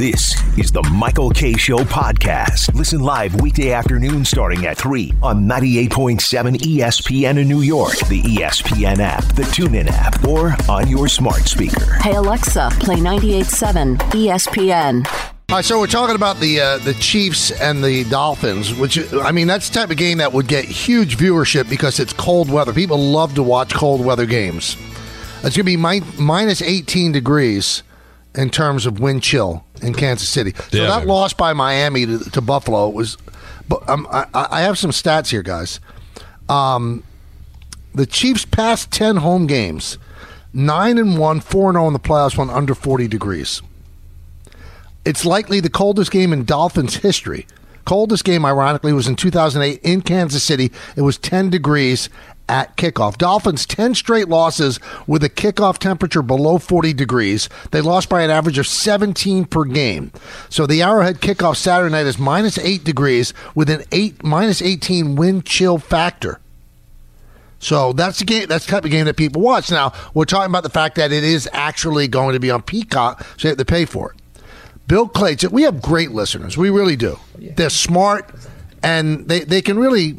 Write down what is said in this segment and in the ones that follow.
This is the Michael Kay Show podcast. Listen live weekday afternoon starting at 3 on 98.7 ESPN in New York, the ESPN app, the TuneIn app, or on your smart speaker. Hey Alexa, play 98.7 ESPN. All right, so we're talking about the uh, the Chiefs and the Dolphins, which I mean that's the type of game that would get huge viewership because it's cold weather. People love to watch cold weather games. It's going to be mi- minus 18 degrees in terms of wind chill in Kansas City. So Yeah, that man. loss by Miami to, to Buffalo was. But um, I, I have some stats here, guys. Um, the Chiefs' past 10 home games, nine and one, four and zero in the playoffs, when under 40 degrees. It's likely the coldest game in Dolphins history. Coldest game, ironically, was in 2008 in Kansas City. It was 10 degrees at kickoff. Dolphins 10 straight losses with a kickoff temperature below 40 degrees. They lost by an average of 17 per game. So the Arrowhead kickoff Saturday night is minus 8 degrees with an 8 minus 18 wind chill factor. So that's the game. That's the type of game that people watch. Now we're talking about the fact that it is actually going to be on Peacock, so you have to pay for it. Bill Clayton, we have great listeners. We really do. They're smart, and they, they can really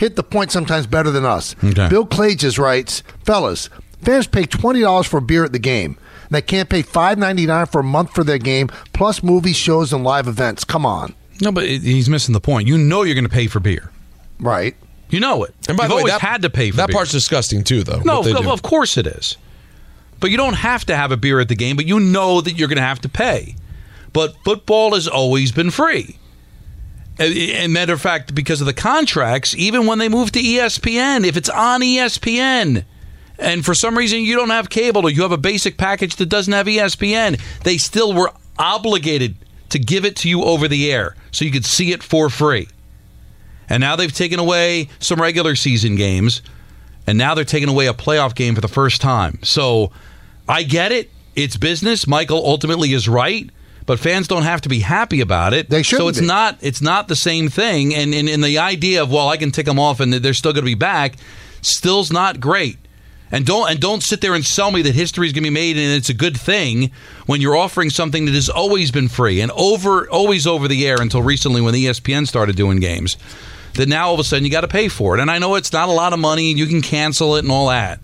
hit the point sometimes better than us. Okay. Bill Clages writes, fellas, fans pay twenty dollars for a beer at the game. And they can't pay five ninety nine for a month for their game, plus movie shows, and live events. Come on, No, but he's missing the point. You know you're going to pay for beer. right? You know it. And by You've the way, always that, had to pay for that beer. part's disgusting too, though. No, of, of course it is. But you don't have to have a beer at the game, but you know that you're going to have to pay. But football has always been free. And, and matter of fact, because of the contracts, even when they moved to ESPN, if it's on ESPN, and for some reason you don't have cable or you have a basic package that doesn't have ESPN, they still were obligated to give it to you over the air so you could see it for free. And now they've taken away some regular season games, and now they're taking away a playoff game for the first time. So I get it. It's business. Michael ultimately is right, but fans don't have to be happy about it. They shouldn't So it's be. not it's not the same thing. And, and, and the idea of well, I can tick them off and they're still going to be back, still's not great. And don't and don't sit there and sell me that history is going to be made and it's a good thing when you're offering something that has always been free and over always over the air until recently when ESPN started doing games. That now all of a sudden you got to pay for it. And I know it's not a lot of money and you can cancel it and all that,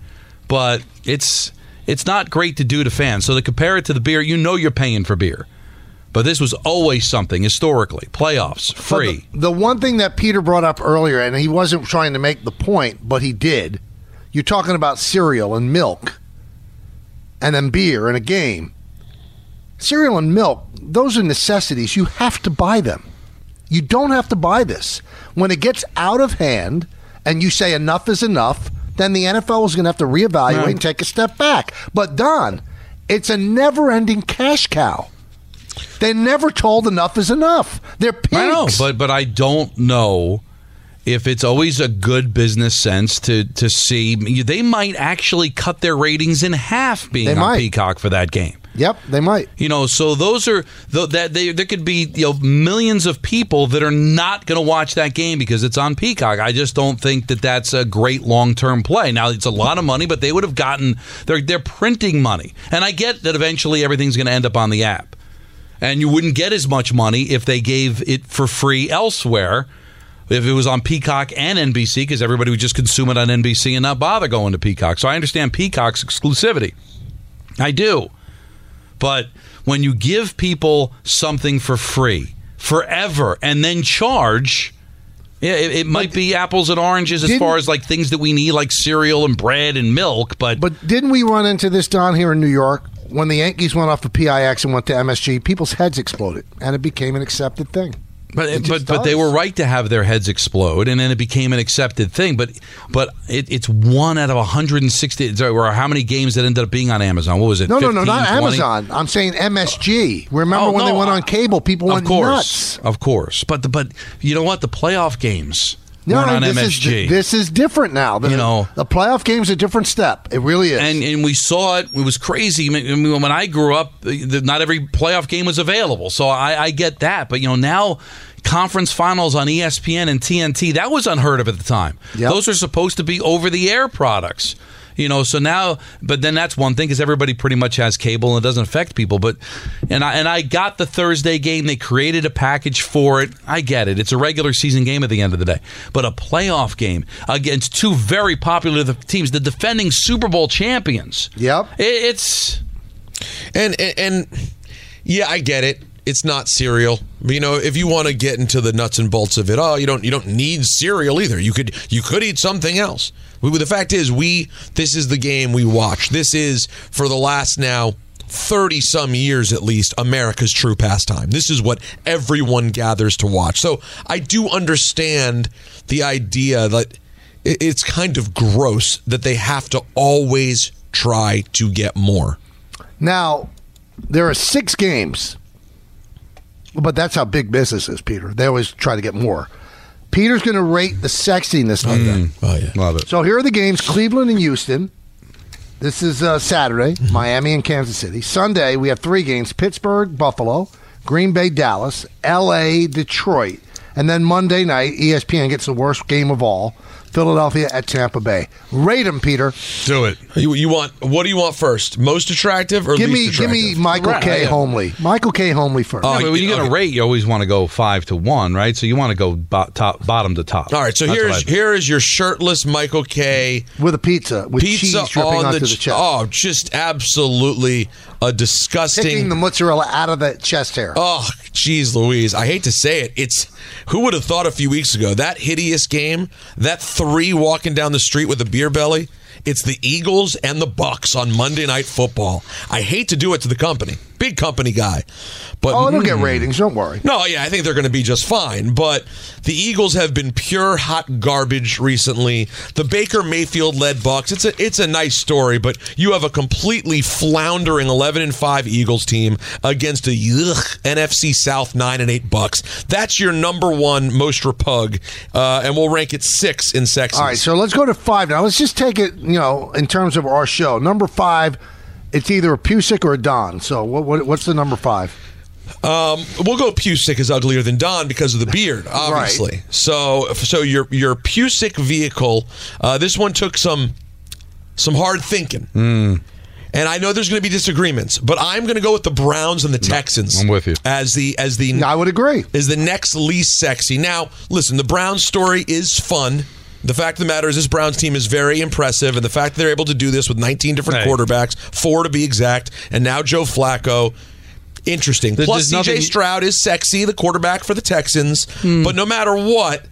but it's it's not great to do to fans. So to compare it to the beer, you know you're paying for beer. But this was always something historically. Playoffs, free. The, the one thing that Peter brought up earlier, and he wasn't trying to make the point, but he did. You're talking about cereal and milk, and then beer and a game. Cereal and milk, those are necessities. You have to buy them. You don't have to buy this. When it gets out of hand and you say enough is enough, then the NFL is going to have to reevaluate and take a step back. But Don, it's a never-ending cash cow. They never told enough is enough. They're pigs. I know, but but I don't know if it's always a good business sense to to see they might actually cut their ratings in half being They on might. Peacock for that game. Yep, they might. You know, so those are th- that they, there could be you know millions of people that are not going to watch that game because it's on Peacock. I just don't think that that's a great long term play. Now it's a lot of money, but they would have gotten they're they're printing money, and I get that eventually everything's going to end up on the app, and you wouldn't get as much money if they gave it for free elsewhere. If it was on Peacock and NBC, because everybody would just consume it on NBC and not bother going to Peacock. So I understand Peacock's exclusivity. I do. But when you give people something for free forever and then charge, yeah, it, it might be apples and oranges as far as like things that we need, like cereal and bread and milk. But, But didn't we run into this down here in New York when the Yankees went off of PIX and went to MSG? People's heads exploded, and it became an accepted thing. but It but, but they were right to have their heads explode, and then it became an accepted thing. But but it, it's one out of 160 or how many games that ended up being on Amazon? What was it? No, no, no, 15, not 20? Amazon. I'm saying MSG. Remember Oh, when they went on cable? People Of went course, nuts. of course. But the, but you know what? The playoff games No, weren't on this MSG. is this is different now. The, You know- the playoff game's a different step. It really is. and and we saw it. It was crazy. I mean, when I grew up, not every playoff game was available, so I, I get that. But you know, now conference finals on ESPN and TNT that was unheard of at the time. Yep. Those are supposed to be over the air products. You know, so now, but then that's one thing because everybody pretty much has cable and it doesn't affect people. But and I and I got the Thursday game. They created a package for it. I get it. It's a regular season game at the end of the day, but a playoff game against two very popular teams, the defending Super Bowl champions. Yep. It, it's And, and and yeah, I get it. It's not cereal. You know, if you want to get into the nuts and bolts of it, oh, you don't you don't need cereal either. You could you could eat something else. We, the fact is, we this is the game we watch. This is for the last now 30 some years at least America's true pastime. This is what everyone gathers to watch. So I do understand the idea that it- it's kind of gross that they have to always try to get more. Now, there are six games, but that's how big business is, Peter. They always try to get more. Peter's going to rate the sexiness of them. Oh yeah. love it. So here are the games Cleveland and Houston. This is uh, Saturday, Miami and Kansas City. Sunday, we have three games Pittsburgh, Buffalo, Green Bay, Dallas, LA, Detroit. And then Monday night, ESPN gets the worst game of all Philadelphia at Tampa Bay. Rate them, Peter. Do it. You, you want what do you want first? Most attractive or Give me, least give me Michael Right, K. yeah. Homely. Michael Kay Homely first. Oh, Yeah, when you get okay. a rate, you always want to go five to one, right? So you want to go bo- top, bottom to top. All right, so That's here's here is your shirtless Michael Kay with a pizza with Pizza cheese dripping on onto the, the, chest. oh, just absolutely a disgusting. Picking the mozzarella out of the chest hair. Oh, geez, Louise. I hate to say it. It's who would have thought a few weeks ago that hideous game, that three walking down the street with a beer belly. It's the Eagles and the Bucks on Monday Night Football. I hate to do it to the company, big company guy, but oh, it'll mm, get ratings. Don't worry. No, yeah, I think they're going to be just fine. But the Eagles have been pure hot garbage recently. The Baker Mayfield led Bucks. It's a it's a nice story, but you have a completely floundering eleven and five Eagles team against a ugh, NFC South nine and eight Bucks. That's your number one most repug, uh, and we'll rank it six in sex. All right, so let's go to five now. Let's just take it, you know, in terms of our show. Number five, it's either a Pusick or a Don. So what, what what's the number five? Um, we'll go Pusick is uglier than Don because of the beard, obviously. So, so your your Pusick vehicle, uh, this one took some some hard thinking. And I know there's going to be disagreements, but I'm going to go with the Browns and the Texans. I'm with you. as the as the I would agree. is the next least sexy. Now, listen, the Browns story is fun. The fact of the matter is, this Browns team is very impressive, and the fact that they're able to do this with 19 different Hey. quarterbacks, four to be exact, and now Joe Flacco. Interesting. There- Plus, CJ Stroud is sexy, the quarterback for the Texans. Hmm. But no matter what,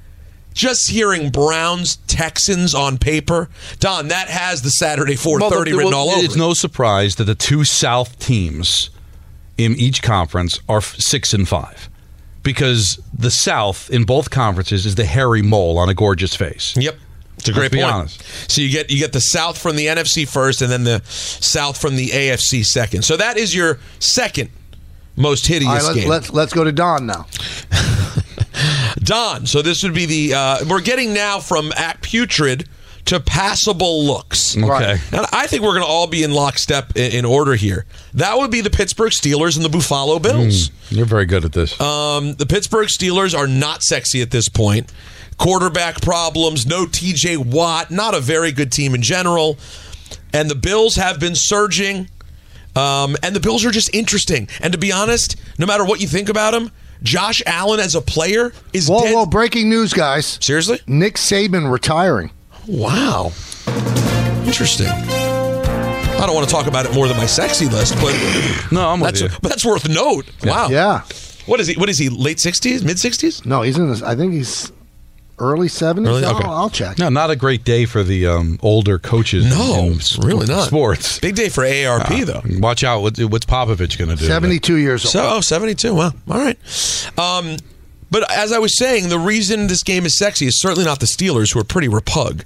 just hearing Browns Texans on paper, Don, that has the Saturday 4:30 Well, written well, all over. It's it. no surprise that the two South teams in each conference are six and five, because the South in both conferences is the hairy mole on a gorgeous face. Yep. It's a great be point. honest. So you get you get the South from the NFC first, and then the South from the AFC second. So that is your second most hideous All right, let's, game. let's let's go to Don now. Don. So this would be the uh, we're getting now from at putrid to passable looks. Okay. Right. And I think we're going to all be in lockstep in, in order here. That would be the Pittsburgh Steelers and the Buffalo Bills. You're very good at this. Um, the Pittsburgh Steelers are not sexy at this point. Quarterback problems, no TJ Watt, not a very good team in general. And the Bills have been surging. Um, and the Bills are just interesting. And to be honest, no matter what you think about them, Josh Allen as a player is Whoa, dead. whoa! Breaking news, guys. Seriously? Nick Saban retiring. Wow. Interesting. I don't want to talk about it more than my sexy list, but no, I'm with that's you. but that's worth note. Wow. Yeah. What is he? What is he? Late sixties? Mid sixties? No, he's in this. I think he's early seventies. Early- I'll, okay. I'll check. No, not a great day for the um, older coaches. No, in it's sp- really not. Sports. Big day for AARP though. Watch out. What, what's Popovich going to do? Seventy-two years old. So, oh, 72. Wow. All right. Um, but as I was saying, the reason this game is sexy is certainly not the Steelers, who are pretty repug,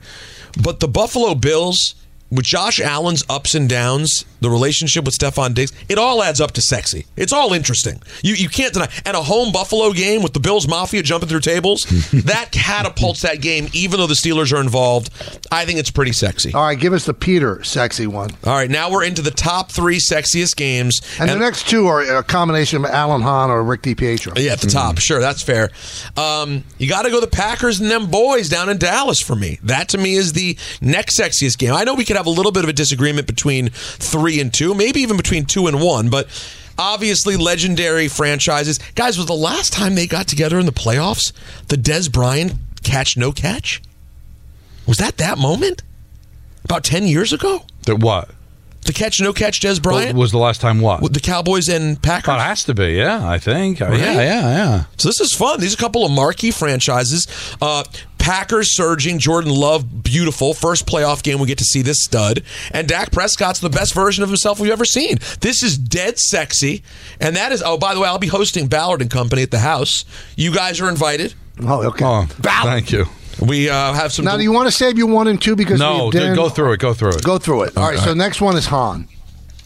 but the Buffalo Bills. With Josh Allen's ups and downs, the relationship with Stefon Diggs, it all adds up to sexy. It's all interesting. You you can't deny. And a home Buffalo game with the Bills Mafia jumping through tables, that catapults that game, even though the Steelers are involved. I think it's pretty sexy. All right, give us the Peter sexy one. All right, now we're into the top three sexiest games. And, the next two are a combination of Alan Hahn or Rick DiPietro. Yeah, at the top. Sure, that's fair. Um, you got to go the Packers and them boys down in Dallas for me. That to me is the next sexiest game. I know we could have a little bit of a disagreement between three and two, maybe even between two and one, but obviously legendary franchises. Guys, was the last time they got together in the playoffs the Dez Bryant catch no catch? Was that that moment? About 10 years ago? That what? The catch no catch Dez Bryant? was the last time what? With the Cowboys and Packers? It has to be, yeah, I think. Right? Yeah, yeah, yeah. So this is fun. These are a couple of marquee franchises. Uh, Packers surging, Jordan Love, beautiful. First playoff game we get to see this stud. And Dak Prescott's the best version of himself we've ever seen. This is dead sexy. And that is, oh, by the way, I'll be hosting Ballard and Company at the house. You guys are invited. Oh, okay. Oh, thank you. We uh, have some. Now, do you want to save your one and two because No, have dude, go through it. Go through it. Go through it. All right. So next one is Hahn.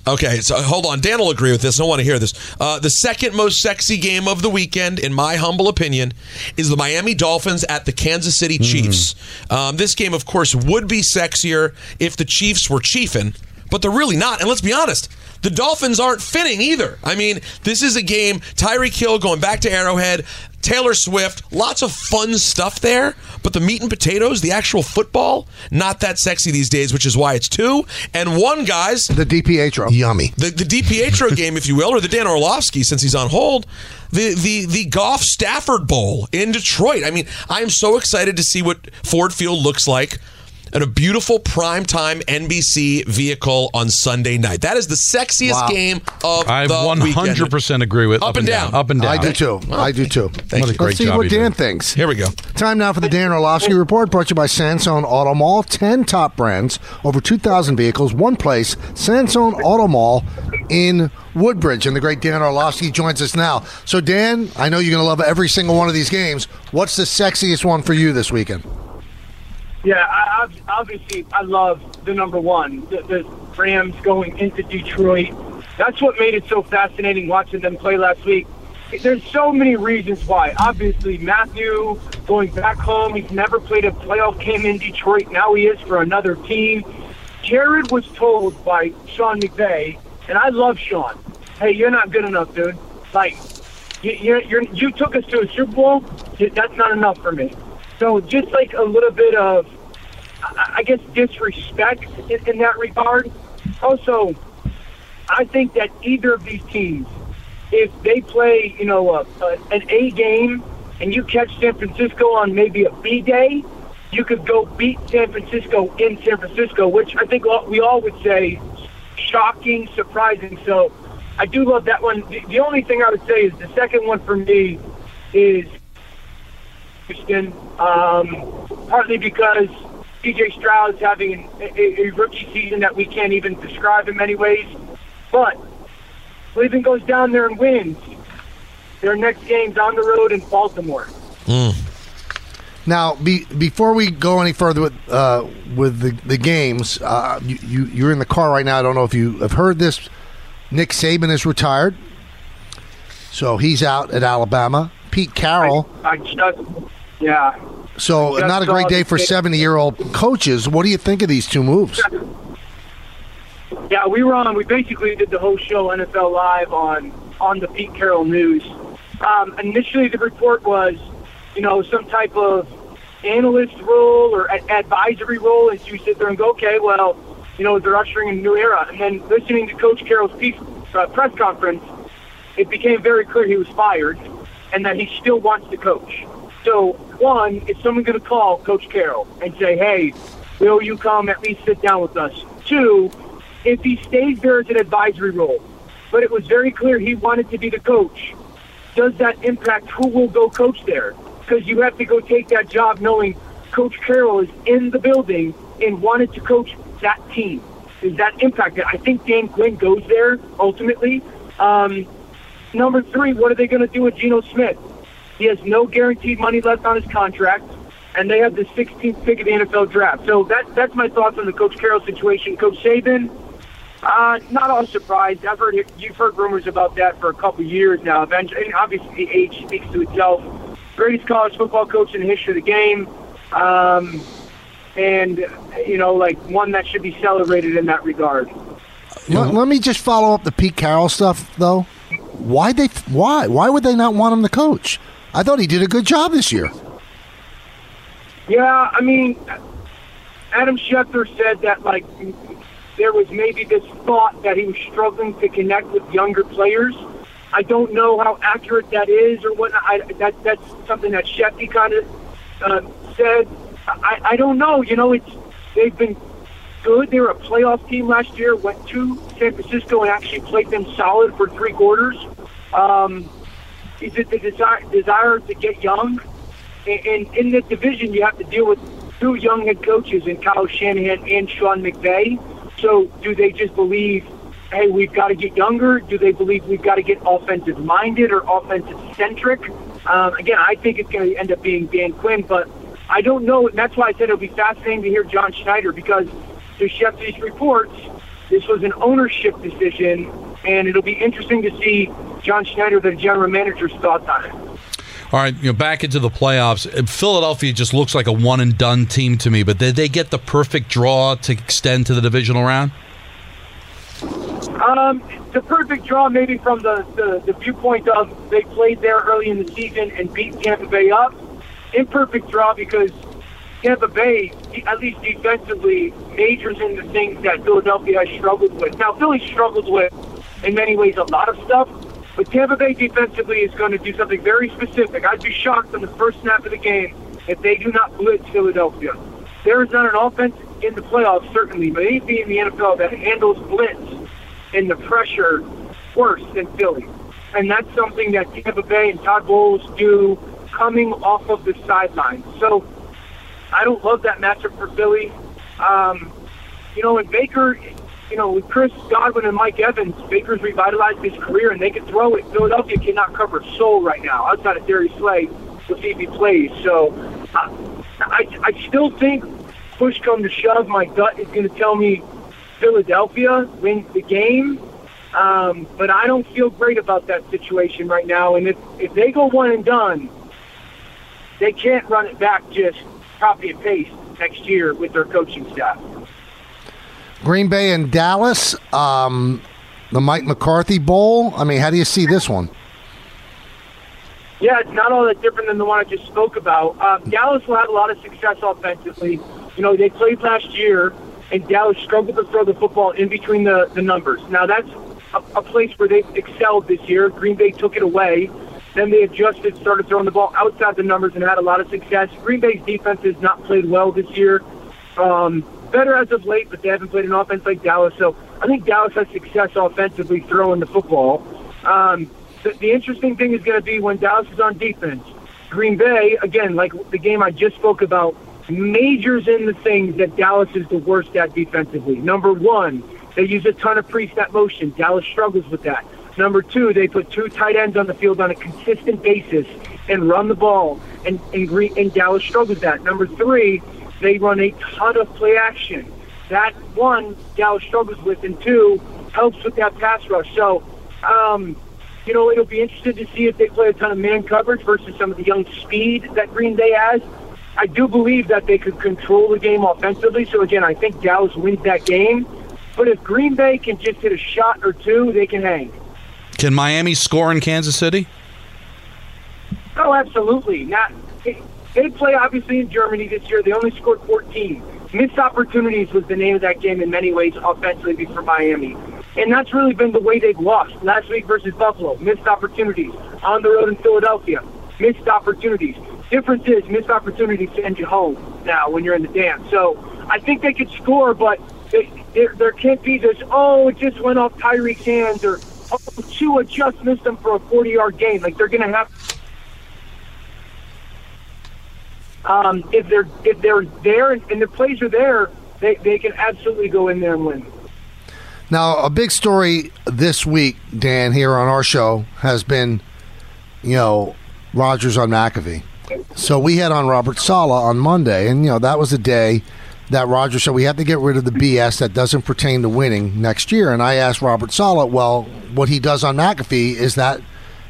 Okay, so hold on. Dan will agree with this. I want to hear this. Uh, the second most sexy game of the weekend, in my humble opinion, is the Miami Dolphins at the Kansas City Chiefs. Um, this game, of course, would be sexier if the Chiefs were chiefing, but they're really not. And let's be honest. The Dolphins aren't fitting either. I mean, this is a game. Tyreek Hill going back to Arrowhead. Taylor Swift, lots of fun stuff there, but the meat and potatoes, the actual football, not that sexy these days, which is why it's two and one, guys. The DiPietro. Yummy. The the DiPietro game, if you will, or the Dan Orlovsky, since he's on hold. The the the Goff Stafford Bowl in Detroit. I mean, I am so excited to see what Ford Field looks like. And a beautiful primetime NBC vehicle on Sunday night. That is the sexiest Wow. game of the game. I the 100% weekend. agree with Up and down. Up and down. I do too. I do too. What a Let's see what Dan did. thinks. Here we go. Time now for the Dan Orlovsky Report, brought to you by Sansone Auto Mall. 10 top brands, over 2,000 vehicles, one place, Sansone Auto Mall in Woodbridge. And the great Dan Orlovsky joins us now. So, Dan, I know you're going to love every single one of these games. What's the sexiest one for you this weekend? Yeah, I, ob- obviously, I love the number one, the, the Rams going into Detroit. That's what made it so fascinating watching them play last week. There's so many reasons why. Obviously, Matthew going back home. He's never played a playoff game in Detroit. Now he is for another team. Jared was told by Sean McVay, and I love Sean. Hey, you're not good enough, dude. Like, you, you're, you took us to a Super Bowl. That's not enough for me. So just like a little bit of, I guess, disrespect in, in that regard. Also, I think that either of these teams, if they play, you know, a, a, an A game and you catch San Francisco on maybe a B day, you could go beat San Francisco in San Francisco, which I think we all would say shocking, surprising. So I do love that one. The, the only thing I would say is the second one for me is Houston, um, partly because CJ Stroud is having an, a, a rookie season that we can't even describe in many ways. But Cleveland goes down there and wins. Their next game's on the road in Baltimore. Now, be, before we go any further with uh, with the, the games, uh, you, you you're in the car right now. I don't know if you have heard this. Nick Saban is retired, so he's out at Alabama. Pete Carroll. I just, yeah. So just not a great day for seventy year old coaches. What do you think of these two moves? Yeah, we were on. We basically did the whole show NFL Live on on the Pete Carroll news. Um, initially, the report was, you know, some type of analyst role or a- advisory role, and so you sit there and go, okay, well, you know, they're ushering in a new era. And then listening to Coach Carroll's piece, uh, press conference, it became very clear he was fired and that he still wants to coach. So, one, is someone going to call Coach Carroll and say, hey, will you come at least sit down with us? Two, if he stays there as an advisory role, but it was very clear he wanted to be the coach, does that impact who will go coach there? Because you have to go take that job knowing Coach Carroll is in the building and wanted to coach that team. Does that impact it? I think Dan Quinn goes there ultimately. Um, number three, what are they going to do with Geno Smith? He has no guaranteed money left on his contract, and they have the 16th pick of the NFL draft. So that, that's my thoughts on the Coach Carroll situation. Coach Saban, uh, not all surprised. I've heard you've heard rumors about that for a couple years now. Eventually, and obviously, age speaks to itself. Greatest college football coach in the history of the game, um, and you know, like one that should be celebrated in that regard. Let, let me just follow up the Pete Carroll stuff, though. Why they? Why? Why would they not want him to coach? I thought he did a good job this year. Yeah, I mean, Adam Schefter said that like there was maybe this thought that he was struggling to connect with younger players. I don't know how accurate that is or what. I, that that's something that Shefty kind of uh, said. I, I don't know. You know, it's they've been good. They were a playoff team last year. Went to San Francisco and actually played them solid for three quarters. Um, is it the desire, desire to get young? And, and in the division, you have to deal with two young head coaches in Kyle Shanahan and Sean McVay. So, do they just believe, hey, we've got to get younger? Do they believe we've got to get offensive minded or offensive centric? Um, again, I think it's going to end up being Dan Quinn, but I don't know. And that's why I said it'll be fascinating to hear John Schneider because to Shefty's reports, this was an ownership decision, and it'll be interesting to see John Schneider, the general manager's thoughts on it. All right, you know, back into the playoffs. Philadelphia just looks like a one and done team to me, but did they get the perfect draw to extend to the divisional round? Um, the perfect draw, maybe from the, the, the viewpoint of they played there early in the season and beat Tampa Bay up. Imperfect draw because Tampa Bay, at least defensively, majors in the things that Philadelphia has struggled with. Now, Philly struggled with, in many ways, a lot of stuff, but Tampa Bay defensively is going to do something very specific. I'd be shocked on the first snap of the game if they do not blitz Philadelphia. There is not an offense in the playoffs, certainly, but any in the NFL that handles blitz and the pressure worse than Philly. And that's something that Tampa Bay and Todd Bowles do coming off of the sidelines. So I don't love that matchup for Philly. Um, you know, and Baker, you know, with Chris Godwin and Mike Evans, Baker's revitalized his career, and they can throw it. Philadelphia cannot cover soul right now outside of Darius Slay. We'll see if he plays. So I, I still think push come to shove, my gut is going to tell me Philadelphia wins the game. Um, but I don't feel great about that situation right now. And if, if they go one and done, they can't run it back just copy and paste next year with their coaching staff. Green Bay and Dallas, um, the Mike McCarthy Bowl. I mean, how do you see this one? Yeah, it's not all that different than the one I just spoke about. Uh, Dallas will have a lot of success offensively. You know, they played last year, and Dallas struggled to throw the football in between the, the numbers. Now, that's a, a place where they've excelled this year. Green Bay took it away. Then they adjusted, started throwing the ball outside the numbers, and had a lot of success. Green Bay's defense has not played well this year. Um, better as of late, but they haven't played an offense like Dallas. So I think Dallas has success offensively throwing the football. Um, the, the interesting thing is going to be when Dallas is on defense. Green Bay, again, like the game I just spoke about, majors in the things that Dallas is the worst at defensively. Number one, they use a ton of pre-snap motion. Dallas struggles with that. Number two, they put two tight ends on the field on a consistent basis and run the ball, and and, and Dallas struggles that. Number three, they run a ton of play action. That one, Dallas struggles with, and two, helps with that pass rush. So, um, you know, it'll be interesting to see if they play a ton of man coverage versus some of the young speed that Green Bay has. I do believe that they could control the game offensively. So again, I think Dallas wins that game. But if Green Bay can just hit a shot or two, they can hang. Can Miami score in Kansas City? Oh, absolutely. Not they play obviously in Germany this year. They only scored 14. Missed opportunities was the name of that game in many ways offensively for Miami. And that's really been the way they've lost. Last week versus Buffalo, missed opportunities. On the road in Philadelphia, missed opportunities. Difference is missed opportunities send you home now when you're in the dance. So I think they could score, but they, there, there can't be this, oh, it just went off Tyreek's hands or Tua just missed them for a 40-yard gain. Like they're going to have um, if they're if they're there and, and the plays are there, they, they can absolutely go in there and win. Now, a big story this week, Dan, here on our show has been, you know, Rodgers on McAfee. So we had on Robert Saleh on Monday, and you know that was a day that Rodgers said we have to get rid of the BS that doesn't pertain to winning next year. And I asked Robert Saleh, well, what he does on McAfee is that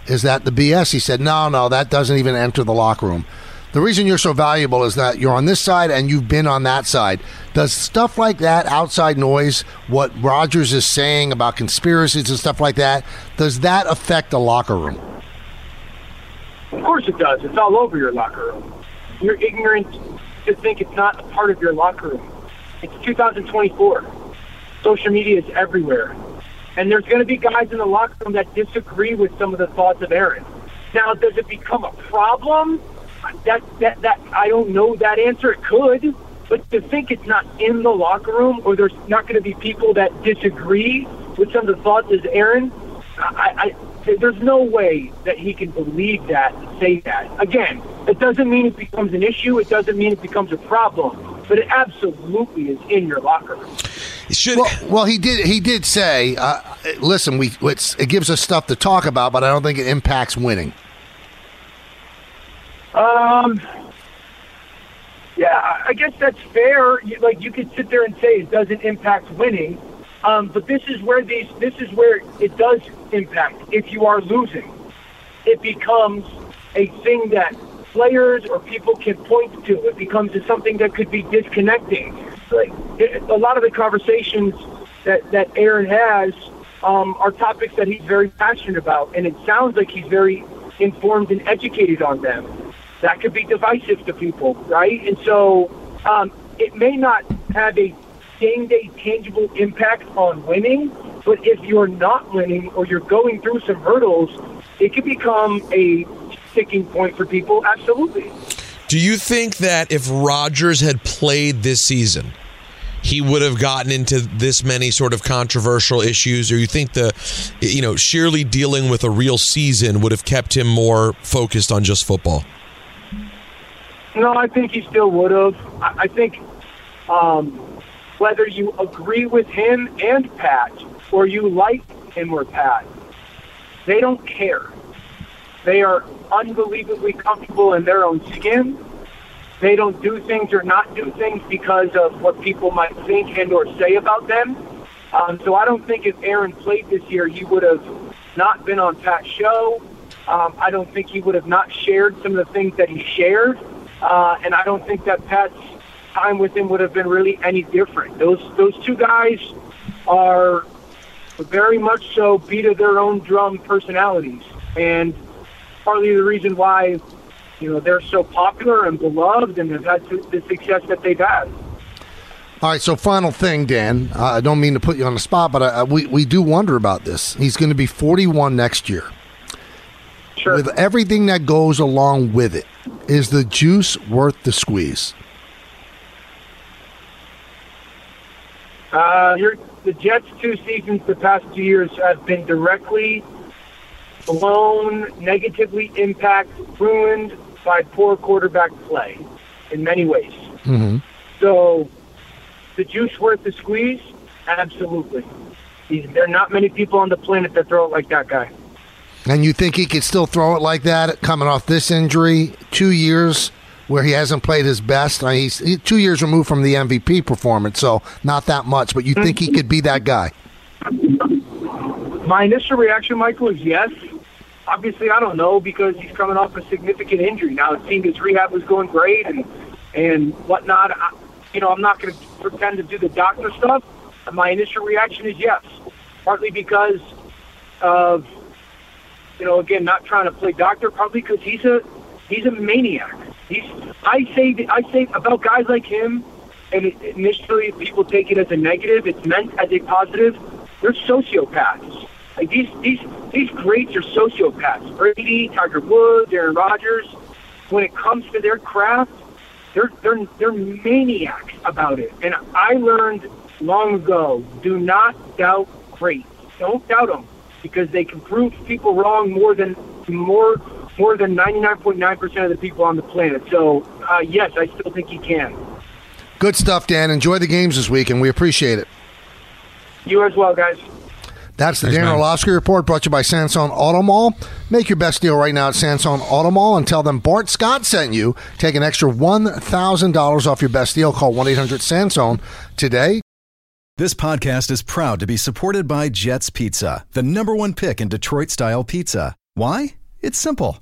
is that the BS? He said, no, no, that doesn't even enter the locker room. The reason you're so valuable is that you're on this side and you've been on that side. Does stuff like that, outside noise, what Rodgers is saying about conspiracies and stuff like that, does that affect the locker room? Of course it does. It's all over your locker room. You're ignorant to think it's not a part of your locker room. It's 2024. Social media is everywhere. And there's going to be guys in the locker room that disagree with some of the thoughts of Aaron. Now, does it become a problem? That, that, that, I don't know that answer. It could. But to think it's not in the locker room or there's not going to be people that disagree with some of the thoughts of Aaron, I, I, there's no way that he can believe that and say that. Again, it doesn't mean it becomes an issue. It doesn't mean it becomes a problem. But it absolutely is in your locker room. Should Well, well, he did. He did say, uh, "Listen, we it's, it gives us stuff to talk about, but I don't think it impacts winning." Um, yeah, I- I guess that's fair. You- Like you could sit there and say it doesn't impact winning, um, but this is where these this is where it does impact. If you are losing, it becomes a thing that players or people can point to. It becomes something that could be disconnecting. Like it, a lot of the conversations that that Aaron has um, are topics that he's very passionate about, and it sounds like he's very informed and educated on them that could be divisive to people, right? And so um, it may not have a same day tangible impact on winning, but if you're not winning or you're going through some hurdles, it could become a sticking point for people. Absolutely. Do you think that if Rodgers had played this season, he would have gotten into this many sort of controversial issues, or you think the, you know, sheerly dealing with a real season would have kept him more focused on just football? No, I think he still would have. I, I think um, whether you agree with him and Pat or you like him or Pat, they don't care. They are unbelievably comfortable in their own skin. They don't do things or not do things because of what people might think and or say about them. Um, so I don't think if Aaron played this year, he would have not been on Pat's show. Um, I don't think he would have not shared some of the things that he shared. Uh, and I don't think that Pat's time with him would have been really any different. Those those two guys are very much so beat of their own drum personalities, and partly the reason why you know they're so popular and beloved and have had the success that they've had. All right, so final thing, Dan. Uh, I don't mean to put you on the spot, but I, we we do wonder about this. He's going to be 41 next year. Sure. With everything that goes along with it, is the juice worth the squeeze? Uh, the Jets' two seasons, the past two years, have been directly blown, negatively impacted, ruined by poor quarterback play in many ways. Mm-hmm. So, the juice worth the squeeze? Absolutely. He's, there are not many people on the planet that throw it like that guy. And you think he could still throw it like that coming off this injury, two years where he hasn't played his best? Uh, he's, he's two years removed from the MVP performance, so not that much. But you think he could be that guy? My initial reaction, Michael, is yes. Obviously, I don't know because he's coming off a significant injury. Now it seemed his rehab was going great and and whatnot. I, you know, I'm not going to pretend to do the doctor stuff. My initial reaction is yes, partly because of you know, again, not trying to play doctor, probably because he's a he's a maniac. He's I say I say about guys like him, and initially people take it as a negative. It's meant as a positive. They're sociopaths. Like these these these greats are sociopaths. Brady, Tiger Woods, Aaron Rodgers. When it comes to their craft, they're they're they're maniacs about it. And I learned long ago: do not doubt greats. Don't doubt them because they can prove people wrong more than more more than 99.9% of the people on the planet. So, uh, yes, I still think he can. Good stuff, Dan. Enjoy the games this week, and we appreciate it. You as well, guys. That's the Thanks, Dan man. Orlovsky Report brought to you by Sansone Auto Mall. Make your best deal right now at Sansone Auto Mall and tell them Bart Scott sent you. Take an extra $1,000 off your best deal. Call 1 800 Sansone today. This podcast is proud to be supported by Jets Pizza, the number one pick in Detroit style pizza. Why? It's simple.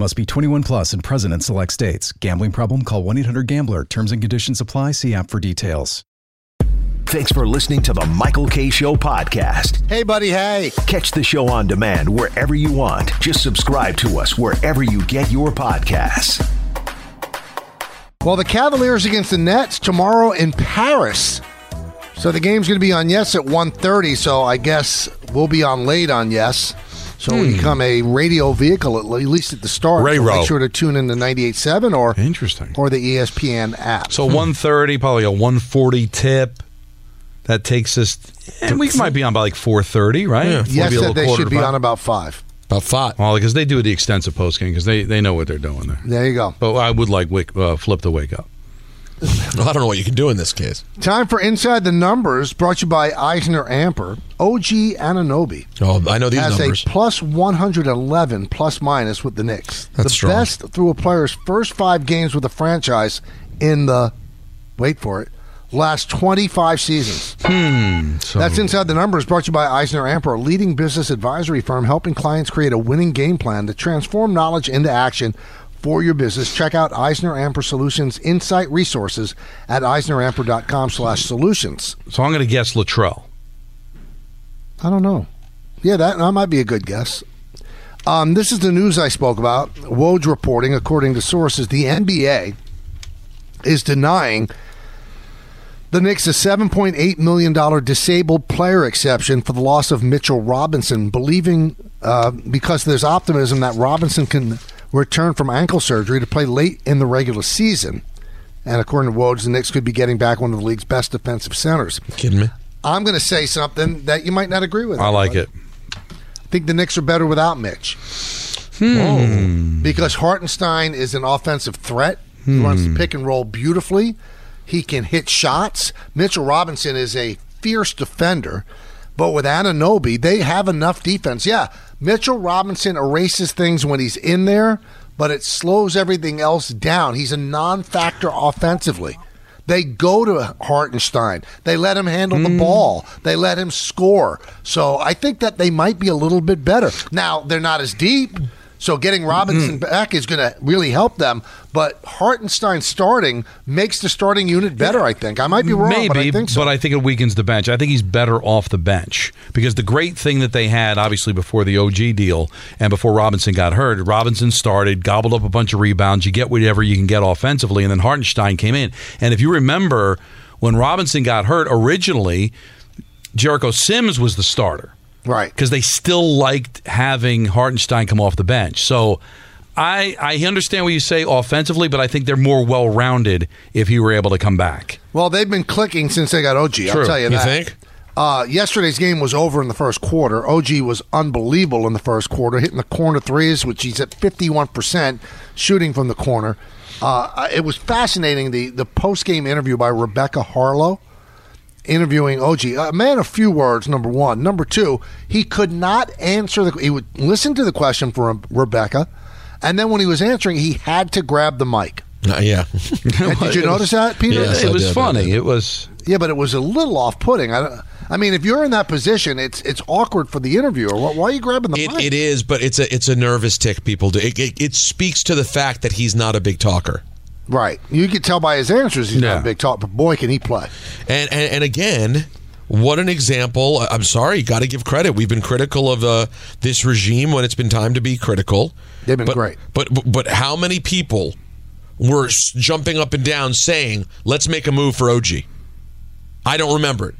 Must be 21 plus and present in select states. Gambling problem? Call 1 800 Gambler. Terms and conditions apply. See app for details. Thanks for listening to the Michael Kay Show podcast. Hey, buddy. Hey. Catch the show on demand wherever you want. Just subscribe to us wherever you get your podcasts. Well, the Cavaliers against the Nets tomorrow in Paris. So the game's going to be on Yes at 1.30, so I guess we'll be on late on Yes. So we become a radio vehicle, at least at the start. So make sure to tune in to 98.7 or, Interesting. or the ESPN app. So 130, probably a 140 tip. That takes us, and we might be on by like 430, right? Yeah. Maybe yes, a said little they quarter should be five. on about 5. About five. Well, because they do the extensive post game because they, they know what they're doing there. There you go. But I would like wake, uh, flip to wake up. I don't know what you can do in this case. Time for Inside the Numbers, brought to you by Eisner Amper. OG Anunoby Oh, I know these has numbers. a plus 111 plus minus with the Knicks. That's the strong. best through a player's first five games with the franchise in the, wait for it, last 25 seasons. Hmm, so That's Inside the Numbers, brought to you by Eisner Amper, a leading business advisory firm helping clients create a winning game plan to transform knowledge into action for your business. Check out Eisner Amper Solutions Insight Resources at eisneramper.com slash solutions. So I'm going to guess Latrell. I don't know. Yeah, that, that might be a good guess. Um, this is the news I spoke about. Woj reporting, according to sources, the NBA is denying the Knicks a $7.8 million disabled player exception for the loss of Mitchell Robinson, believing uh, because there's optimism that Robinson can return from ankle surgery to play late in the regular season. And according to Woj, the Knicks could be getting back one of the league's best defensive centers. Kidding me? I'm going to say something that you might not agree with. I like it. I think the Knicks are better without Mitch. Hmm. Oh. Because Hartenstein is an offensive threat. He hmm. runs the pick and roll beautifully. He can hit shots. Mitchell Robinson is a fierce defender. But with Anunoby, they have enough defense. Yeah, Mitchell Robinson erases things when he's in there, but it slows everything else down. He's a non factor offensively. They go to Hartenstein. They let him handle the hmm. ball. They let him score. So I think that they might be a little bit better. Now, they're not as deep. So getting Robinson mm-hmm. back is going to really help them. But Hartenstein starting makes the starting unit better, I think. I might be wrong, Maybe, but I think so. But I think it weakens the bench. I think he's better off the bench because the great thing that they had, obviously, before the OG deal and before Robinson got hurt, Robinson started, gobbled up a bunch of rebounds. You get whatever you can get offensively, and then Hartenstein came in. And if you remember, when Robinson got hurt originally, Jericho Sims was the starter right. because they still liked having Hartenstein come off the bench. So I I understand what you say offensively, but I think they're more well rounded if he were able to come back. Well, they've been clicking since they got OG. True. I'll tell you that. You that. think? Uh, yesterday's game was over in the first quarter. OG was unbelievable in the first quarter, hitting the corner threes, which he's at 51% shooting from the corner. Uh, it was fascinating, the, the post game interview by Rebecca Haarlow interviewing OG. A man of few words, number one. Number two, he could not answer the He would listen to the question from Rebecca, and then when he was answering, he had to grab the mic. Uh, yeah. And did you notice that, Peter? Yes, it I was did, funny. It was Yeah, but it was a little off-putting. I, don't- I mean, if you're in that position, it's it's awkward for the interviewer. Why, why are you grabbing the It, mic? it is, but it's a it's a nervous tick people do. It, it, it speaks to the fact that he's not a big talker. Right. You can tell by his answers he's not Yeah. a big talk, but boy, can he play. And and, and again, what an example! I'm sorry, got to give credit. We've been critical of uh, this regime when it's been time to be critical. They've been but, great. But, but but how many people were jumping up and down saying, "Let's make a move for OG"? I don't remember it,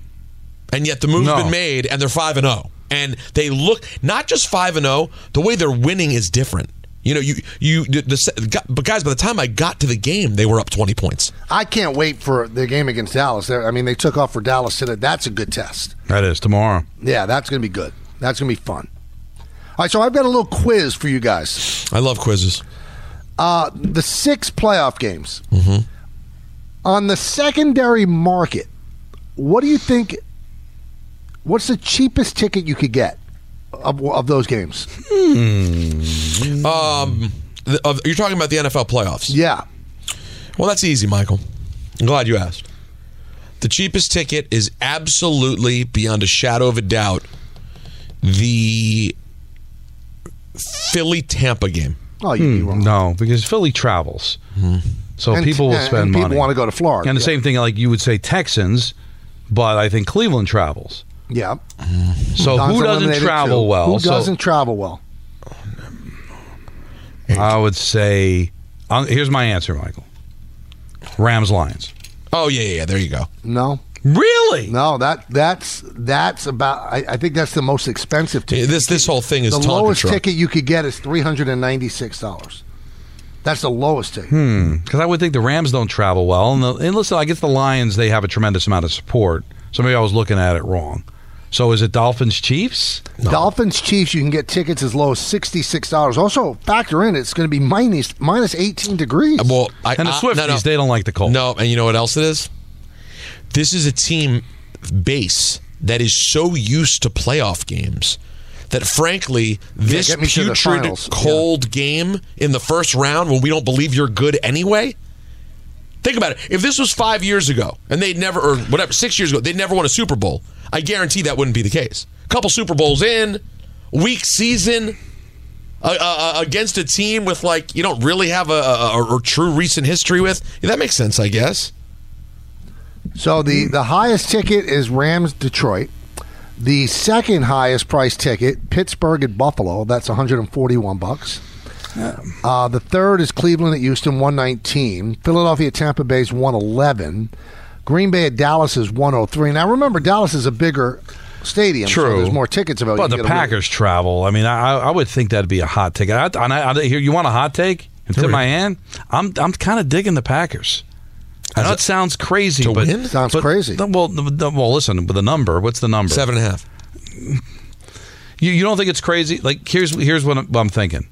and yet the move's No. been made, and they're five and zero, and they look not just five and zero. The way they're winning is different. You know, you you the, the, but guys, by the time I got to the game, they were up 20 points. I can't wait for the game against Dallas. They're- I mean, they took off for Dallas today. That's a good test. That is tomorrow. Yeah, that's going to be good. That's going to be fun. All right, so I've got a little quiz for you guys. I love quizzes. Uh, the six playoff games Mm-hmm. on the secondary market. What do you think? What's the cheapest ticket you could get of, of those games? Hmm. Um, the, of, you're talking about the NFL playoffs. Yeah, Well, that's easy, Michael. I'm glad you asked. The cheapest ticket is absolutely, beyond a shadow of a doubt, the Philly Tampa game. oh, you'd be hmm. wrong. No, because Philly travels, hmm. so And- people will and- spend and people money. wanna go to Florida, And the yeah. same thing, like you would say Texans, but I think Cleveland travels. Yeah, So Don's who doesn't eliminated travel too. well? Who So doesn't travel well? I would say, uh, here's my answer, Michael. Rams Lions. Oh yeah, yeah, yeah. There you go. No, Really? no. That that's that's about. I, I think that's the most expensive ticket. This this whole thing is the Tonka lowest truck. ticket you could get is three hundred and ninety six dollars. That's the lowest ticket. Because I would think the Rams don't travel well. And, the, and listen, I guess the Lions, they have a tremendous amount of support. So maybe I was looking at it wrong. So is it Dolphins Chiefs? Dolphins Chiefs, you can get tickets as low as sixty six dollars. Also, factor in it's going to be minus minus eighteen degrees. Well, I, And the I- Swifties, no, no. they don't like the cold. No, and you know what else it is? This is a team base that is so used to playoff games that frankly, this get me to the putrid finals. cold game in the first round when we don't believe you're good anyway. Think about it. If this was five years ago and they'd never, or whatever, six years ago, they'd never won a Super Bowl, I guarantee that wouldn't be the case. A couple Super Bowls in, weak season, uh, uh, against a team with like you don't really have a, a, a, true recent history with. Yeah, that makes sense, I guess. So the the highest ticket is Rams Detroit. The second highest price ticket, Pittsburgh at Buffalo. That's 141 bucks. Uh, the third is Cleveland at Houston, 119. Philadelphia at Tampa Bay is 111. Green Bay at Dallas is 103. Now remember, Dallas is a bigger stadium. So True. there's more tickets available. But the get a Packers travel. I mean, I, I would think that'd be a hot ticket. I, and I, I, here, you want a hot take? It's in my hand. I'm I'm kind of digging the Packers. I know it sounds crazy, To but win? Sounds but- crazy. Well, the, the- well, listen. But the number. What's the number? Seven and a half. You, you don't think it's crazy? Like here's here's what I'm, what I'm thinking.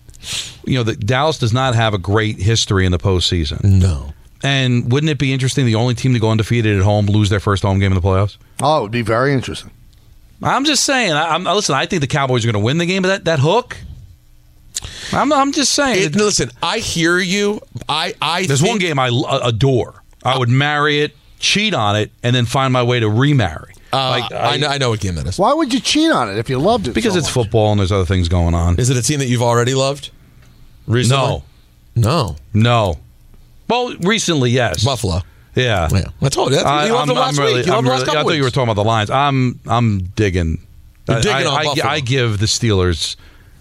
You know, that Dallas does not have a great history in the postseason. No. And wouldn't it be interesting? The only team to go undefeated at home lose their first home game in the playoffs. Oh, it would be very interesting. I'm just saying. I, I'm listen. I think the Cowboys are going to win the game, but that that hook. I'm I'm just saying. It, listen, I hear you. I I There's think- one game I adore. I would marry it, cheat on it, and then find my way to remarry. Uh, Like, I, know, I know what game that is. Why would you cheat on it if you loved it? because so it's much? football and there's other things going on. Is it a team that you've already loved? Recently? No, No. no. Well, recently, yes. Buffalo. Yeah. Yeah. I told you. That's, I, you loved I'm, them last I'm really, week. You I'm loved them last really- I couple thought you were talking about the Lions. I'm I'm digging. You're digging I, on I, Buffalo. I give the Steelers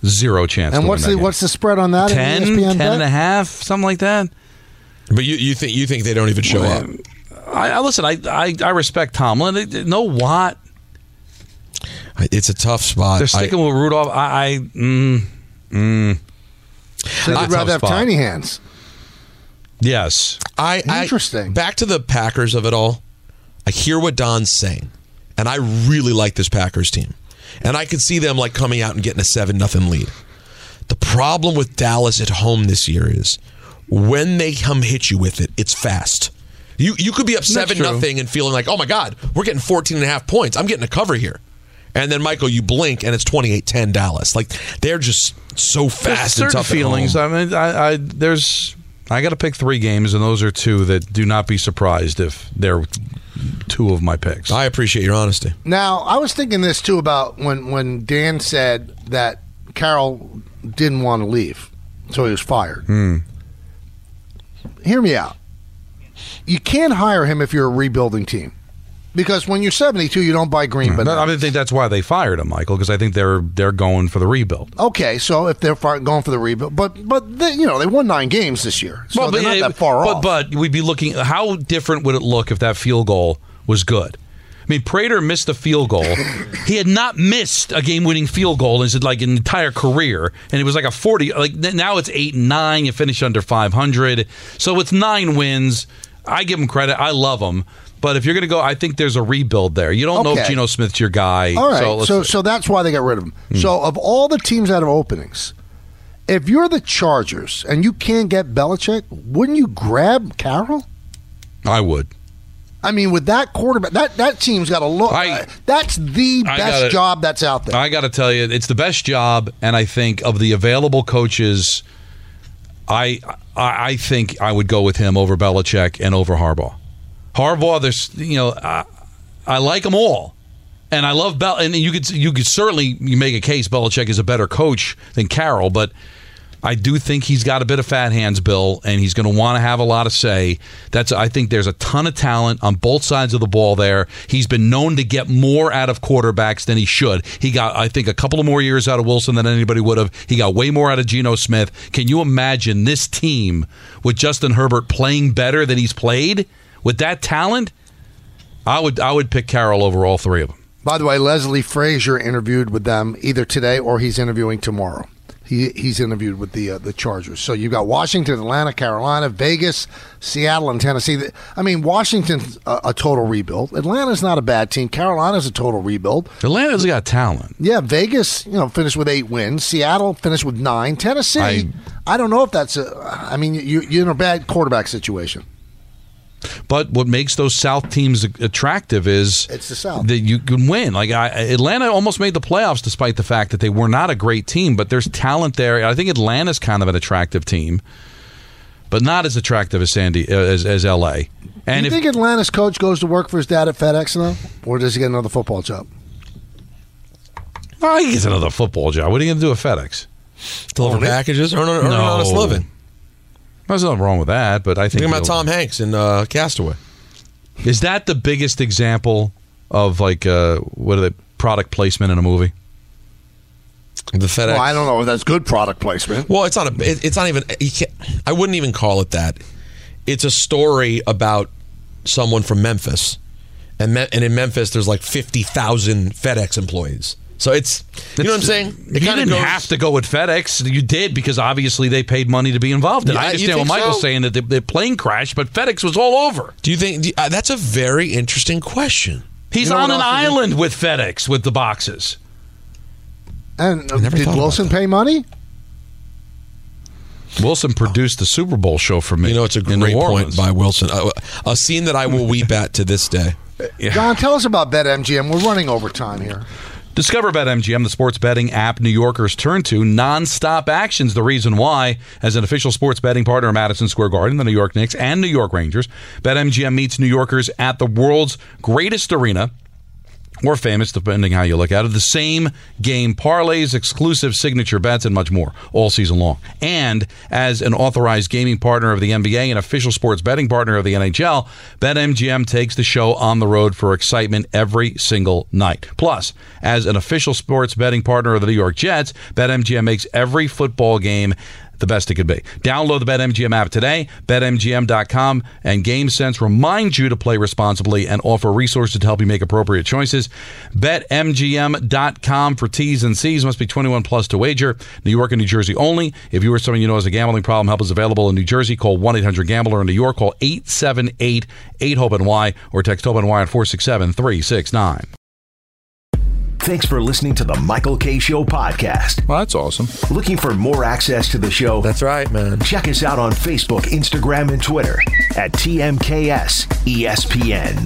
zero chance. And to what's win the that what's the spread on that? game. in 10, ESPN 10 and a half, something like that. But you, you think you think they don't even show up? I, I listen. I, I I respect Tomlin. They- they- No Watt. It's a tough spot. they're sticking with Rudolph. I, I mm, mm, So That's you'd rather have spot. tiny hands. yes. I, I- Interesting. back to the Packers of it all. I hear what Don's saying, and I really like this Packers team, and I could see them like coming out and getting a seven nothing lead. The problem with Dallas at home this year is when they come hit you with it, it's fast. You you could be up seven true. nothing and feeling like, oh my God, we're getting 14 and a half points. I'm getting a cover here. And then Michael, you blink and it's 28-10 Dallas. Like they're just so There's fast and certain tough at feelings. home. I mean, I, I there's I got to pick three games, and those are two that do not be surprised if they're two of my picks. I appreciate your honesty. Now, I was thinking this too about when when Dan said that Carroll didn't want to leave, so he was fired. Hmm. Hear me out. You can't hire him if you're a rebuilding team, because when you're 72, you don't buy green bananas. I think that's why they fired him, Michael, because I think they're they're going for the rebuild. Okay, so if they're going for the rebuild, but but they, you know they won nine games this year, so they're not that far but, off. But we'd be looking. How different would it look if that field goal was good? I mean, Prater missed a field goal. he had not missed a game-winning field goal in his like an entire career, and it was like a forty. Like now it's eight and nine. You finish under five hundred, so it's nine wins. I give him credit. I love him. But if you're going to go, I think there's a rebuild there. You don't know if Okay. Geno Smith's your guy. All right, So, so so, that's why they got rid of him. Hmm. So of all the teams out of openings, if you're the Chargers and you can't get Belichick, wouldn't you grab Carroll? I would. I mean, with that quarterback, that that team's got a look. I- uh, that's the I best gotta- job that's out there. I got to tell you, it's the best job, and I think of the available coaches, I I, I think I would go with him over Belichick and over Harbaugh. Harbaugh, there's you know, I, I like them all, and I love Bell, and you could you could certainly you make a case Belichick is a better coach than Carroll, but. I do think he's got a bit of fat hands, Bill, and he's going to want to have a lot of say. That's I think there's a ton of talent on both sides of the ball there. He's been known to get more out of quarterbacks than he should. He got I think a couple of more years out of Wilson than anybody would have. He got way more out of Geno Smith. Can you imagine this team with Justin Herbert playing better than he's played with that talent? I would I would pick Carroll over all three of them. By the way, Leslie Frazier interviewed with them either today or he's interviewing tomorrow. He he's interviewed with the uh, the Chargers. So you've got Washington, Atlanta, Carolina, Vegas, Seattle, and Tennessee. I mean, Washington's a, a total rebuild. Atlanta's not a bad team. Carolina's a total rebuild. Atlanta's got talent. Yeah, Vegas, you know, finished with eight wins. Seattle finished with nine. Tennessee, I, I- don't know if that's a. I mean, you, you're in a bad quarterback situation. But what makes those South teams attractive is It's the South. that you can win. Like I, Atlanta almost made the playoffs despite the fact that they were not a great team, but there's talent there. I think Atlanta's kind of an attractive team, but not as attractive as Sandy uh, as, as LA. Do And you if think Atlanta's coach goes to work for his dad at FedEx now, or does he get another football job? oh, he gets another football job, what are you going to do at FedEx? Deliver packages, earn, earn an honest living. There's nothing wrong with that, but I think Think about he'll- Tom Hanks in uh, Castaway. Is that the biggest example of like uh, what are they product placement in a movie? The FedEx. Well, I don't know if that's good product placement. Well, it's not a. it- It's not even. You can't, I wouldn't even call it that. It's a story about someone from Memphis, and Me- and in Memphis there's like fifty thousand FedEx employees. So it's you know what I'm saying. You It kinda didn't goes- have to go with FedEx. You did because obviously they paid money to be involved. in it. Yeah, I understand what Michael's so? saying that the, the plane crashed, but FedEx was all over. Do you think do you- uh, that's a very interesting question? He's You know on an else is- island with FedEx with the boxes. And uh, never did Wilson pay money? Wilson produced the Super Bowl show for me. You know, it's a in great point Orleans. by Wilson. Uh, a scene that I will weep at to this day. John, tell us about BetMGM. We're running over time here. Discover BetMGM, the sports betting app New Yorkers turn to. Non-stop action's the reason why. As an official sports betting partner of Madison Square Garden, the New York Knicks, and New York Rangers, BetMGM meets New Yorkers at the world's greatest arena or famous, depending how you look at it. The same game parlays, exclusive signature bets, and much more all season long. And as an authorized gaming partner of the NBA and official sports betting partner of the NHL, BetMGM takes the show on the road for excitement every single night. Plus, as an official sports betting partner of the New York Jets, BetMGM makes every football game the best it could be. Download the BetMGM app today. BetMGM.com and GameSense remind you to play responsibly and offer resources to help you make appropriate choices. BetMGM.com for T's and C's must be 21 plus to wager. New York and New Jersey only. If you or someone you know has a gambling problem, help is available in New Jersey. Call 1 800 Gambler. In New York, call 878 8 HOPE Y or text HOPE and Y at 467 369. Thanks for listening to the Michael Kay Show podcast. Well, that's awesome. Looking for more access to the show? That's right, man. Check us out on Facebook, Instagram, and Twitter at TMKS ESPN.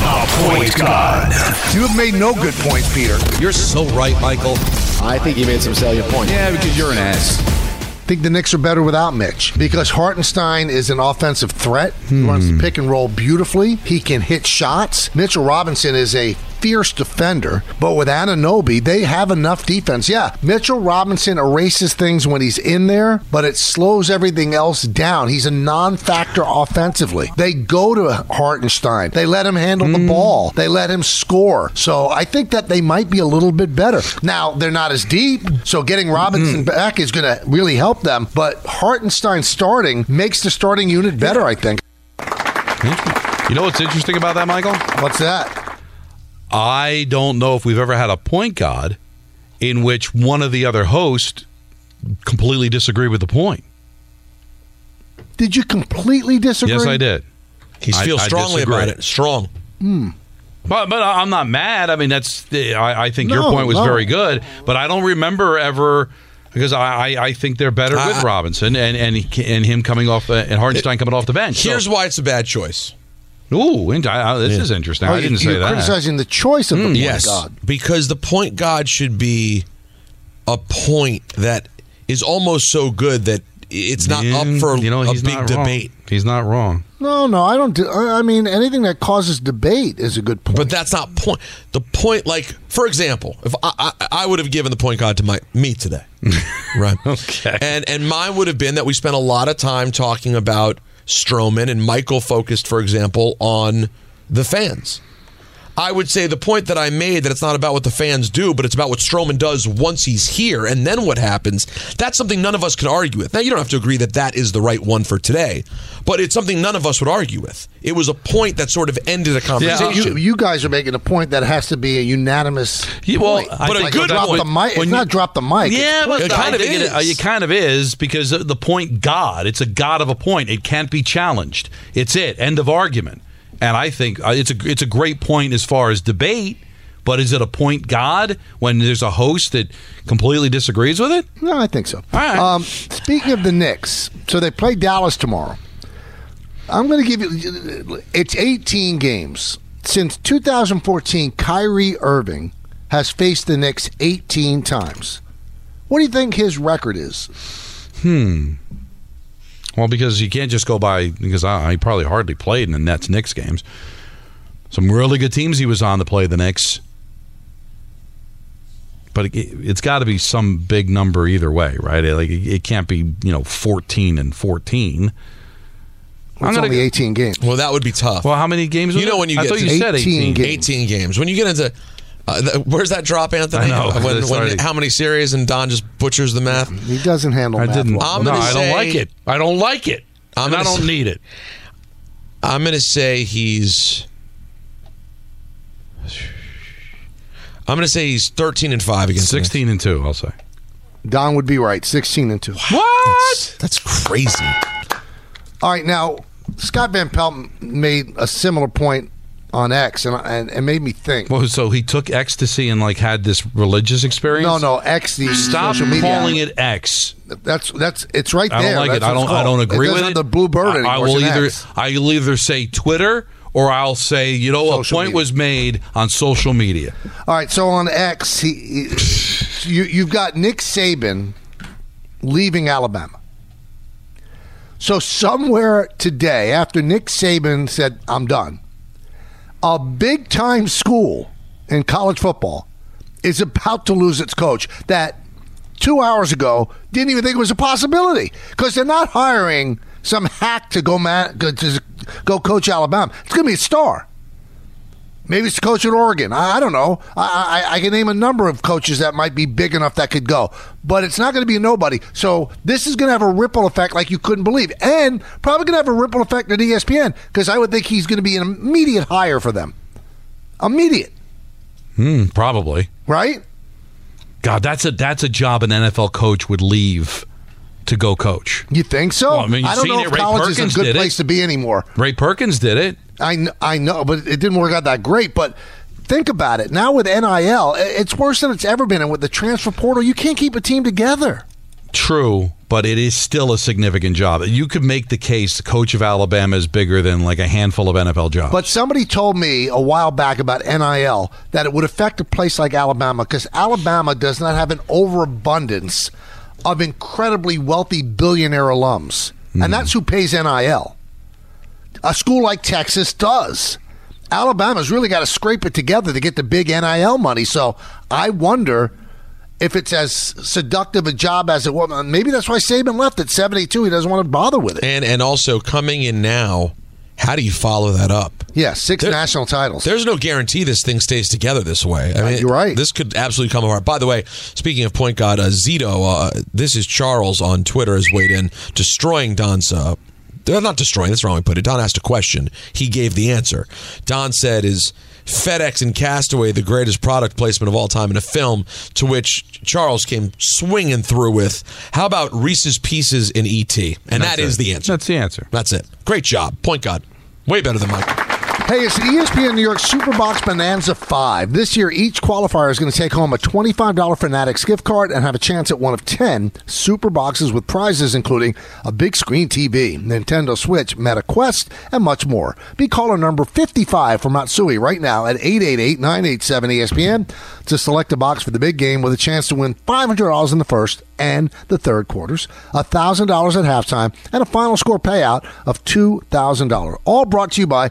The Point God. You have made no good points, Peter. You're so right, Michael. I think he made some salient points. Yeah, because you're an ass. I think the Knicks are better without Mitch because Hartenstein is an offensive threat. He hmm. runs the pick and roll beautifully. He can hit shots. Mitchell Robinson is a fierce defender, but with Anunoby, they have enough defense. Yeah, Mitchell Robinson erases things when he's in there, but it slows everything else down. He's a non-factor offensively. They go to Hartenstein. They let him handle the hmm. ball. They let him score. So I think that they might be a little bit better. Now, they're not as deep, so getting Robinson hmm. back is going to really help them, but Hartenstein starting makes the starting unit better, I think. You know what's interesting about that, Michael? What's that? I don't know if we've ever had a point guard in which one of the other hosts completely disagree with the point. Did you completely disagree? Yes, I did. He I- feels I strongly disagree. about it. Strong. Hmm. But but I'm not mad. I mean, that's I, I think your point was no. very good. But I don't remember ever because I, I, I think they're better with Robinson and and and him coming off the, and Hartenstein coming off the bench. So- Here's why it's a bad choice. Ooh, int- I- uh, I- this is interesting. Oh, I didn't say you're that. criticizing the choice of the hmm, point yes, guard. because the point god should be a point that is almost so good that it's not Yeah, up for you know, a he's big not wrong. debate. He's not wrong. No, no, I don't. Do, I I mean, anything that causes debate is a good point. But that's not point. The point, like for example, if I, I, I would have given the point god to my me today, right? Okay. And and mine would have been that we spent a lot of time talking about Stroman and Michael focused, for example, on the fans. I would say the point that I made that it's not about what the fans do, but it's about what Stroman does once he's here and then what happens. That's something none of us can argue with. Now, you don't have to agree that that is the right one for today, but it's something none of us would argue with. It was a point that sort of ended a So conversation. you, you guys are making a point that has to be a unanimous. Yeah, well, point. I But a think good drop point. the mic. When It's you- not drop the mic. Yeah, It's but It kind of is. It, it kind of is because the point God, it's a God of a point. It can't be challenged. It's it. End of argument. And I think uh, it's a it's a great point as far as debate. But is it a point God when there's a host that completely disagrees with it? No, I think so. All right. Um, speaking of the Knicks, so they play Dallas tomorrow. I'm going to give you. It's 18 games since 2014. Kyrie Irving has faced the Knicks 18 times. What do you think his record is? Well, because you can't just go by because I, I probably hardly played in the Nets Knicks games. Some really good teams he was on to play the Knicks. But it, it's got to be some big number either way, right? It, like it, it can't be you know fourteen and fourteen. It's gonna only go- 18 games. well, that would be tough. Well, how many games? You know when you I get to you said 18 eighteen. games. 18 games. When you get into uh, th- where's that drop, Anthony? I know. When, when, how many series and Don just butchers the math? He doesn't handle I math didn't. well. I'm no, gonna I don't like it. I don't like it. I'm I don't say- need it. I'm going to say he's. I'm going to say he's 13 and five against the Knicks. Sixteen and two. I'll say. Don would be right. 16 and 2. What? That's crazy. All right, now Scott Van Pelt made a similar point on X, and and, and made me think. Well, so he took ecstasy and like had this religious experience. no, no, X the Stop social media. calling it X. That's that's it's right I there. don't like it. That's I what don't. it's I don't called. agree it with doesn't it. have The blue bird I, anymore. I will an either. X. I'll either say Twitter or I'll say you know a point media. was made on social media. All right, so on X, he, he- you you've got Nick Saban leaving Alabama. So somewhere today, after Nick Saban said, "I'm done," a big time school in college football is about to lose its coach. That two hours ago didn't even think it was a possibility because they're not hiring some hack to go man, to go coach Alabama. It's going to be a star. Maybe it's the coach at Oregon. I, I don't know. I, I, I can name a number of coaches that might be big enough that could go, but it's not going to be a nobody. So this is going to have a ripple effect like you couldn't believe, and probably going to have a ripple effect at ESPN because I would think he's going to be an immediate hire for them. Immediate, Hmm, probably. right? God, that's a that's a job an NFL coach would leave to go coach. You think so? Well, I mean, you've don't know if college Perkins is a good it. place to be anymore. Ray Perkins did it. I, kn- I know, but it didn't work out that great. But think about it. Now with NIL, it's worse than it's ever been. And with the transfer portal, you can't keep a team together. True, but it is still a significant job. You could make the case the coach of Alabama is bigger than like a handful of NFL jobs. But somebody told me a while back about NIL that it would affect a place like Alabama because Alabama does not have an overabundance of incredibly wealthy billionaire alums. And hmm. that's who pays NIL. A school like Texas does. Alabama's really got to scrape it together to get the big NIL money. So I wonder if it's as seductive a job as it was. Maybe that's why Saban left at 72. He doesn't want to bother with it. And and also coming in now, how do you follow that up? Yeah, six There- national titles. There's no guarantee this thing stays together this way. I mean, you're right. This could absolutely come apart. By the way, speaking of point guard, uh, Zito, uh, this is Charles on Twitter has weighed in, destroying Don's uh, They're not destroying. That's wrong way to put it. Don asked a question. He gave the answer. Don said, "Is FedEx and Castaway the greatest product placement of all time in a film?" To which Charles came swinging through with, "How about Reese's Pieces in ET?" And That's that is it. the answer. That's the answer. That's it. Great job, point guard. Way better than Mike. Hey, it's the ESPN New York Superbox Bonanza 5. This year, each qualifier is going to take home a $25 Fanatics gift card and have a chance at one of 10 super boxes with prizes including a big screen TV, Nintendo Switch, Meta Quest, and much more. Be caller number 55 from Matsui right now at 888-987-ESPN to select a box for the big game with a chance to win $500 in the first and the third quarters, $1,000 at halftime, and a final score payout of $2,000. All brought to you by